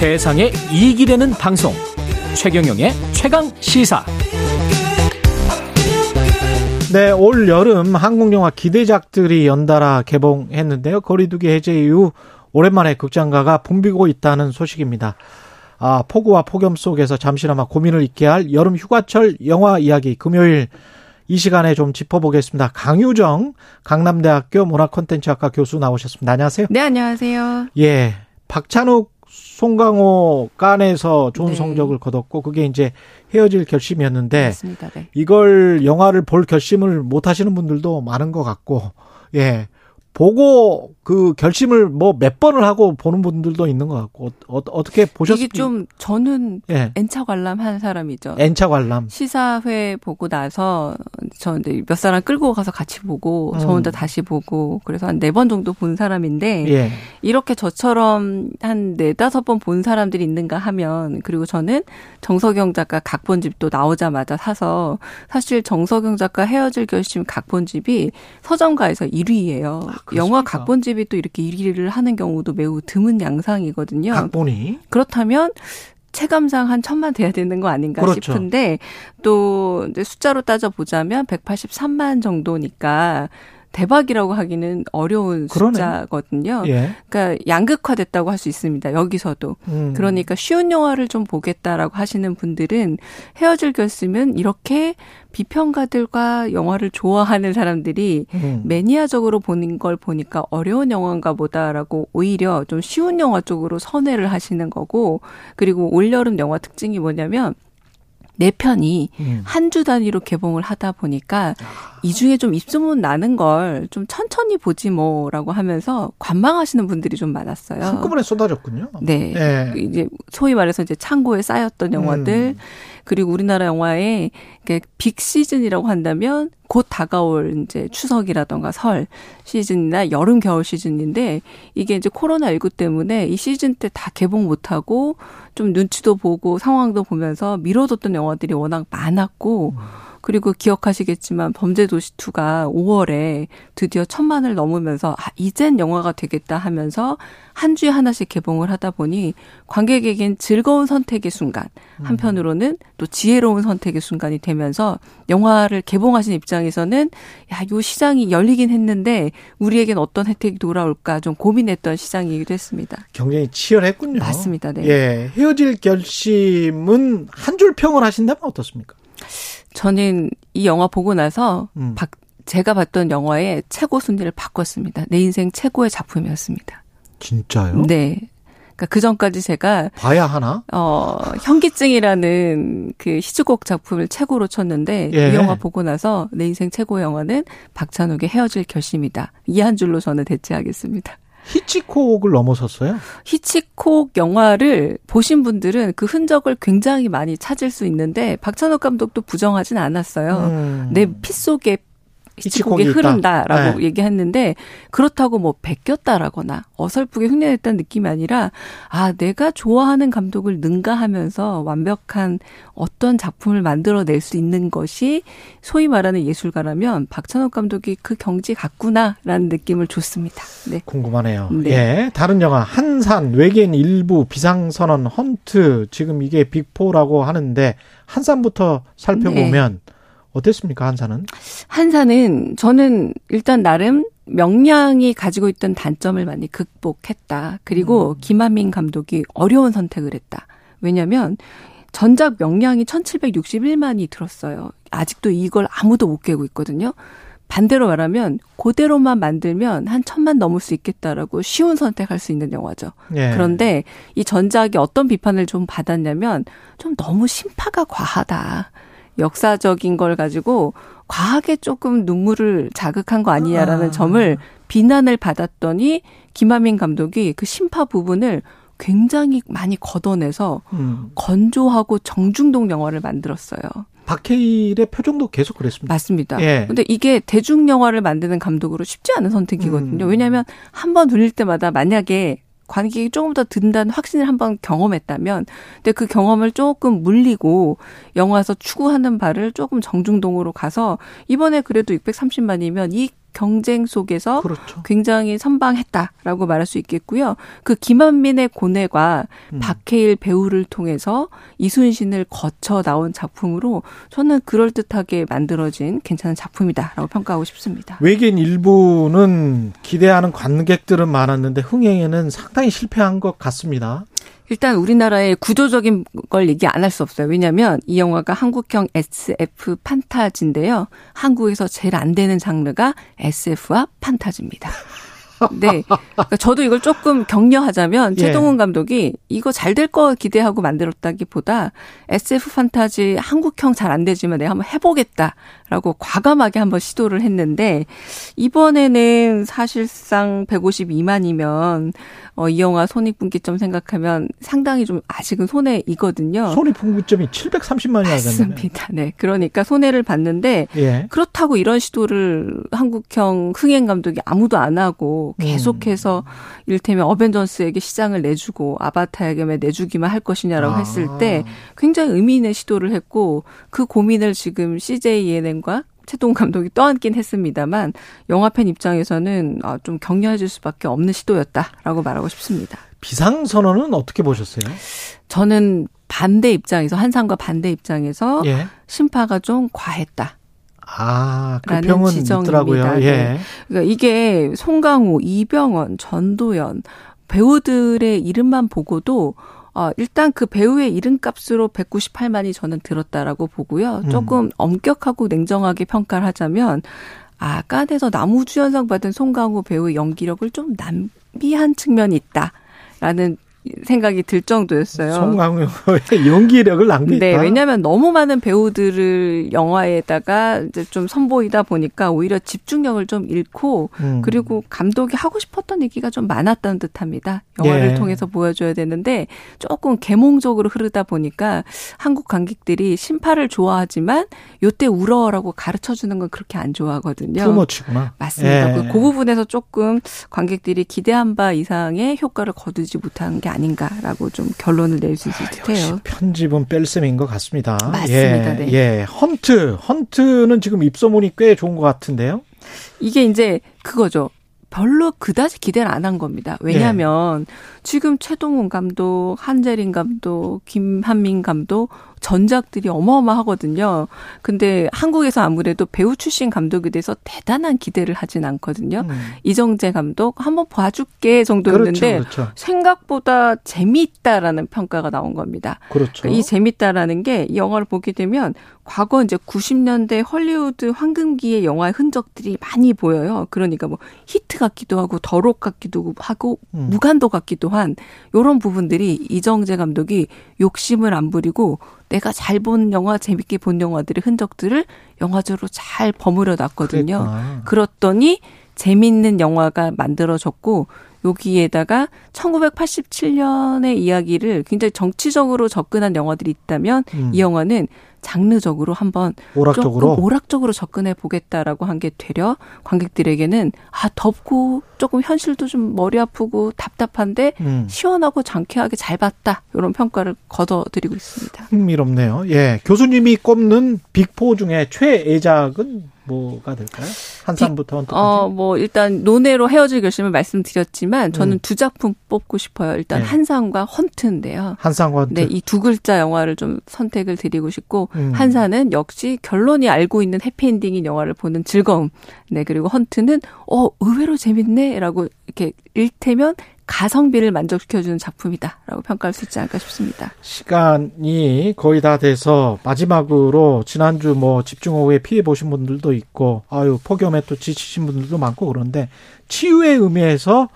세상에 이익이 되는 방송 최경영의 최강 시사 네, 올 여름 한국 영화 기대작들이 연달아 개봉했는데요. 거리두기 해제 이후 오랜만에 극장가가 붐비고 있다는 소식입니다. 아, 폭우와 폭염 속에서 잠시나마 고민을 잊게 할 여름 휴가철 영화 이야기 금요일 이 시간에 좀 짚어보겠습니다. 강유정 강남대학교 문화콘텐츠학과 교수 나오셨습니다. 안녕하세요. 네, 안녕하세요. 예. 박찬욱 송강호 깐에서 좋은 네. 성적을 거뒀고 그게 이제 헤어질 결심이었는데 맞습니다. 네. 이걸 영화를 볼 결심을 못 하시는 분들도 많은 것 같고 예. 보고 그 결심을 뭐 몇 번을 하고 보는 분들도 있는 것 같고 어, 떻게 보셨습니까? 이게 좀 저는 예. N차 관람한 사람이죠. N차 관람. 시사회 보고 나서 저 이제 몇 사람 끌고 가서 같이 보고 저 음. 혼자 다시 보고 그래서 한 네 번 정도 본 사람인데 예. 이렇게 저처럼 한 네 다섯 번 본 사람들이 있는가 하면 그리고 저는 정석영 작가 각본집도 나오자마자 사서 사실 정석영 작가 헤어질 결심 각본집이 서점가에서 1위예요. 아, 영화 각본집이 또 이렇게 1위를 하는 경우도 매우 드문 양상이거든요. 각본이 그렇다면 체감상 한 천만 돼야 되는 거 아닌가 그렇죠. 싶은데 또 이제 숫자로 따져 보자면 183만 정도니까 대박이라고 하기는 어려운 그러네. 숫자거든요. 예. 그러니까 양극화됐다고 할 수 있습니다. 여기서도. 음. 그러니까 쉬운 영화를 좀 보겠다라고 하시는 분들은 헤어질 결심은 이렇게 비평가들과 영화를 좋아하는 사람들이 음. 매니아적으로 보는 걸 보니까 어려운 영화인가 보다라고 오히려 좀 쉬운 영화 쪽으로 선회를 하시는 거고 그리고 올여름 영화 특징이 뭐냐면 네 편이 음. 한주 단위로 개봉을 하다 보니까 아. 이 중에 좀 입소문 나는 걸 좀 천천히 보지 뭐라고 하면서 관망하시는 분들이 좀 많았어요. 한꺼번에 쏟아졌군요. 네. 네. 이제 소위 말해서 이제 창고에 쌓였던 영화들 음. 그리고 우리나라 영화에 빅 시즌이라고 한다면 곧 다가올 이제 추석이라던가 설 시즌이나 여름 겨울 시즌인데 이게 이제 코로나 19 때문에 이 시즌 때 다 개봉 못 하고 좀 눈치도 보고 상황도 보면서 미뤄뒀던 영화들이 워낙 많았고 음. 그리고 기억하시겠지만 범죄도시2가 5월에 드디어 천만을 넘으면서 아, 이젠 영화가 되겠다 하면서 한 주에 하나씩 개봉을 하다 보니 관객에겐 즐거운 선택의 순간, 음. 한편으로는 또 지혜로운 선택의 순간이 되면서 영화를 개봉하신 입장에서는 야, 요 시장이 열리긴 했는데 우리에겐 어떤 혜택이 돌아올까 좀 고민했던 시장이기도 했습니다. 경쟁이 치열했군요. 맞습니다. 네. 예. 헤어질 결심은 한 줄 평을 하신다면 어떻습니까? 저는 이 영화 보고 나서 음. 박, 제가 봤던 영화의 최고 순위를 바꿨습니다. 내 인생 최고의 작품이었습니다. 진짜요? 네. 그러니까 그 전까지 제가 봐야 하나? 어, 현기증이라는 그 히츠곡 작품을 최고로 쳤는데 예. 이 영화 보고 나서 내 인생 최고의 영화는 박찬욱의 헤어질 결심이다. 이 한 줄로 저는 대체하겠습니다. 히치콕을 넘어섰어요? 히치콕 영화를 보신 분들은 그 흔적을 굉장히 많이 찾을 수 있는데 박찬욱 감독도 부정하진 않았어요. 음. 내피 속에 히치콕이 흐른다라고 네. 얘기했는데 그렇다고 뭐 베꼈다라거나 어설프게 흉내냈다는 느낌이 아니라 아 내가 좋아하는 감독을 능가하면서 완벽한 어떤 작품을 만들어낼 수 있는 것이 소위 말하는 예술가라면 박찬욱 감독이 그 경지 같구나라는 느낌을 줬습니다. 네. 궁금하네요. 네. 예. 다른 영화 한산 외계인 일부 비상선언 헌트 지금 이게 빅포라고 하는데 한산부터 살펴보면 네. 어땠습니까, 한사는? 한사는 저는 일단 나름 명량이 가지고 있던 단점을 많이 극복했다. 그리고 음. 김한민 감독이 어려운 선택을 했다. 왜냐면 전작 명량이 1761만이 들었어요. 아직도 이걸 아무도 못 깨고 있거든요. 반대로 말하면 그대로만 만들면 한 천만 넘을 수 있겠다라고 쉬운 선택할 수 있는 영화죠. 예. 그런데 이 전작이 어떤 비판을 좀 받았냐면 좀 너무 심파가 과하다. 역사적인 걸 가지고 과하게 조금 눈물을 자극한 거 아니냐라는 아. 점을 비난을 받았더니 김하민 감독이 그 심파 부분을 굉장히 많이 걷어내서 음. 건조하고 정중동 영화를 만들었어요. 박해일의 표정도 계속 그랬습니다. 맞습니다. 예. 근데 이게 대중 영화를 만드는 감독으로 쉽지 않은 선택이거든요. 음. 왜냐하면 한번 돌릴 때마다 만약에 관객이 조금 더 든다는 확신을 한번 경험했다면, 근데 그 경험을 조금 물리고 영화에서 추구하는 바를 조금 정중동으로 가서 이번에 그래도 630만이면 이 경쟁 속에서 그렇죠. 굉장히 선방했다라고 말할 수 있겠고요. 그 김한민의 고뇌가 음. 박해일 배우를 통해서 이순신을 거쳐 나온 작품으로 저는 그럴듯하게 만들어진 괜찮은 작품이다라고 평가하고 싶습니다. 외계인 일부는 기대하는 관객들은 많았는데 흥행에는 상당히 실패한 것 같습니다. 일단 우리나라의 구조적인 걸 얘기 안 할 수 없어요. 왜냐하면 이 영화가 한국형 SF 판타지인데요. 한국에서 제일 안 되는 장르가 SF와 판타지입니다. 네. 그러니까 저도 이걸 조금 격려하자면 예. 최동훈 감독이 이거 잘 될 거 기대하고 만들었다기보다 SF 판타지 한국형 잘 안 되지만 내가 한번 해보겠다라고 과감하게 한번 시도를 했는데 이번에는 사실상 152만이면 어, 이 영화 손익분기점 생각하면 상당히 좀 아직은 손해이거든요. 손익분기점이 730만이 하겠네요. 맞습니다. 네. 그러니까 손해를 봤는데 예. 그렇다고 이런 시도를 한국형 흥행 감독이 아무도 안 하고 계속해서 이를테면 어벤져스에게 시장을 내주고 아바타에게 내주기만 할 것이냐라고 아. 했을 때 굉장히 의미 있는 시도를 했고 그 고민을 지금 CJ ENM과 최동 감독이 떠안긴 했습니다만 영화 팬 입장에서는 아, 좀 격려해 줄 수밖에 없는 시도였다라고 말하고 싶습니다. 비상 선언은 어떻게 보셨어요? 저는 반대 입장에서 한상과 반대 입장에서 예. 심파가 좀 과했다. 아, 그 라는. 있더라고요. 예. 네. 그러니까 이게 송강호, 이병헌, 전도연 배우들의 이름만 보고도 어, 일단 그 배우의 이름값으로 198만이 저는 들었다라고 보고요. 음. 조금 엄격하고 냉정하게 평가를 하자면 아, 깐에서 나무주연상 받은 송강호 배우의 연기력을 좀 남비한 측면이 있다 라는 생각이 들 정도였어요. 송강호의 연기력을 낭비했다. 네, 왜냐하면 너무 많은 배우들을 영화에다가 이제 좀 선보이다 보니까 오히려 집중력을 좀 잃고 음. 그리고 감독이 하고 싶었던 얘기가 좀 많았다는 듯합니다. 영화를 예. 통해서 보여줘야 되는데 조금 계몽적으로 흐르다 보니까 한국 관객들이 심파를 좋아하지만 요때 울어라고 가르쳐 주는 건 그렇게 안 좋아하거든요. 투머치구나. 맞습니다. 예. 그, 그 부분에서 조금 관객들이 기대한 바 이상의 효과를 거두지 못한 게 아닌가라고 좀 결론을 낼 수 있을 듯해요. 편집은 뺄셈인 것 같습니다. 맞습니다. 예, 네. 예. 헌트. 헌트는 지금 입소문이 꽤 좋은 것 같은데요. 이게 이제 그거죠. 별로 그다지 기대를 안 한 겁니다. 왜냐하면 지금 최동훈 감독, 한재린 감독, 김한민 감독 전작들이 어마어마하거든요. 근데 한국에서 아무래도 배우 출신 감독에 대해서 대단한 기대를 하진 않거든요. 음. 이정재 감독 한번 봐줄게 정도였는데 그렇죠. 그렇죠. 생각보다 재미있다라는 평가가 나온 겁니다. 그렇죠. 그러니까 이 재밌다라는 게 이 영화를 보게 되면 과거 이제 90년대 헐리우드 황금기의 영화의 흔적들이 많이 보여요. 그러니까 뭐 히트 같기도 하고 더록 같기도 하고 음. 무간도 같기도 한 요런 부분들이 이정재 감독이 욕심을 안 부리고 내가 잘 본 영화, 재밌게 본 영화들의 흔적들을 영화적으로 잘 버무려 놨거든요. 그랬구나. 그렇더니 재밌는 영화가 만들어졌고 여기에다가 1987년의 이야기를 굉장히 정치적으로 접근한 영화들이 있다면 음. 이 영화는 장르적으로 한번 오락적으로 조금 오락적으로 접근해 보겠다라고 한 게 되려 관객들에게는 아 덥고 조금 현실도 좀 머리 아프고 답답한데 음. 시원하고 장쾌하게 잘 봤다 이런 평가를 거둬드리고 있습니다. 흥미롭네요. 예. 교수님이 꼽는 빅포 중에 최애작은 뭐가 될까요? 한산부터. 어, 뭐, 일단, 논외로 헤어질 결심을 말씀드렸지만, 저는 음. 두 작품 뽑고 싶어요. 일단, 네. 한산과 헌트인데요. 한상과 헌트. 네, 이 두 글자 영화를 좀 선택을 드리고 싶고, 음. 한산은 역시 결론이 알고 있는 해피엔딩인 영화를 보는 즐거움. 네, 그리고 헌트는, 어, 의외로 재밌네? 라고 이렇게 일테면 가성비를 만족시켜주는 작품이다. 라고 평가할 수 있지 않을까 싶습니다. 시간이 거의 다 돼서 마지막으로 지난주 뭐 집중호우에 피해 보신 분들도 있고 아유 폭염에 또 지치신 분들도 많고 그런데 치유의 의미에서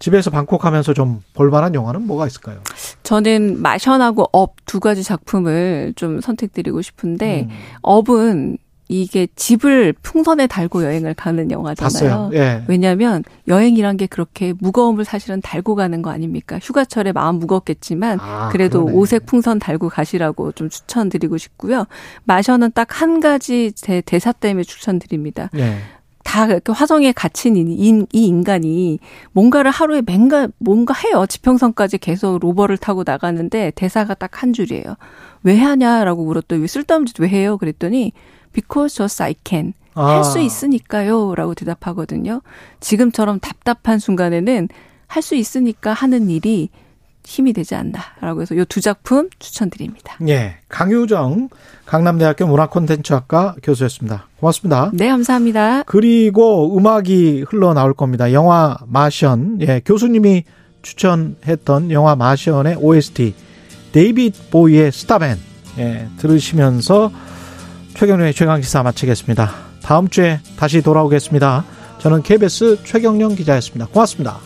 집에서 방콕하면서 좀 볼만한 영화는 뭐가 있을까요? 저는 마션하고 업 두 가지 작품을 좀 선택드리고 싶은데, 음, 업은 이게 집을 풍선에 달고 여행을 가는 영화잖아요. 예. 왜냐하면 여행이란 게 그렇게 무거움을 사실은 달고 가는 거 아닙니까? 휴가철에 마음 무겁겠지만 아, 그래도 그러네. 오색 풍선 달고 가시라고 좀 추천드리고 싶고요. 마셔는 딱 한 가지 제 대사 때문에 추천드립니다. 예. 다 이렇게 화성에 갇힌 이, 이- 이 인간이 뭔가를 하루에 뭔가 뭔가 해요. 지평선까지 계속 로버를 타고 나가는데 대사가 딱 한 줄이에요. 왜 하냐라고 물었더니 왜 쓸데없는 짓 왜 해요? 그랬더니 because just I can. 아. 할수 있으니까요. 라고 대답하거든요. 지금처럼 답답한 순간에는 할 수 있으니까 하는 일이 힘이 되지 않나라고 해서 이두 작품 추천드립니다. 예. 강유정 강남대학교 문화콘텐츠학과 교수였습니다. 고맙습니다. 네, 감사합니다. 그리고 음악이 흘러나올 겁니다. 영화 마션. 예, 교수님이 추천했던 영화 마션의 OST 데이빗 보이의 스타맨 예, 들으시면서 최경련의 최강기사 마치겠습니다. 다음 주에 다시 돌아오겠습니다. 저는 KBS 최경령 기자였습니다. 고맙습니다.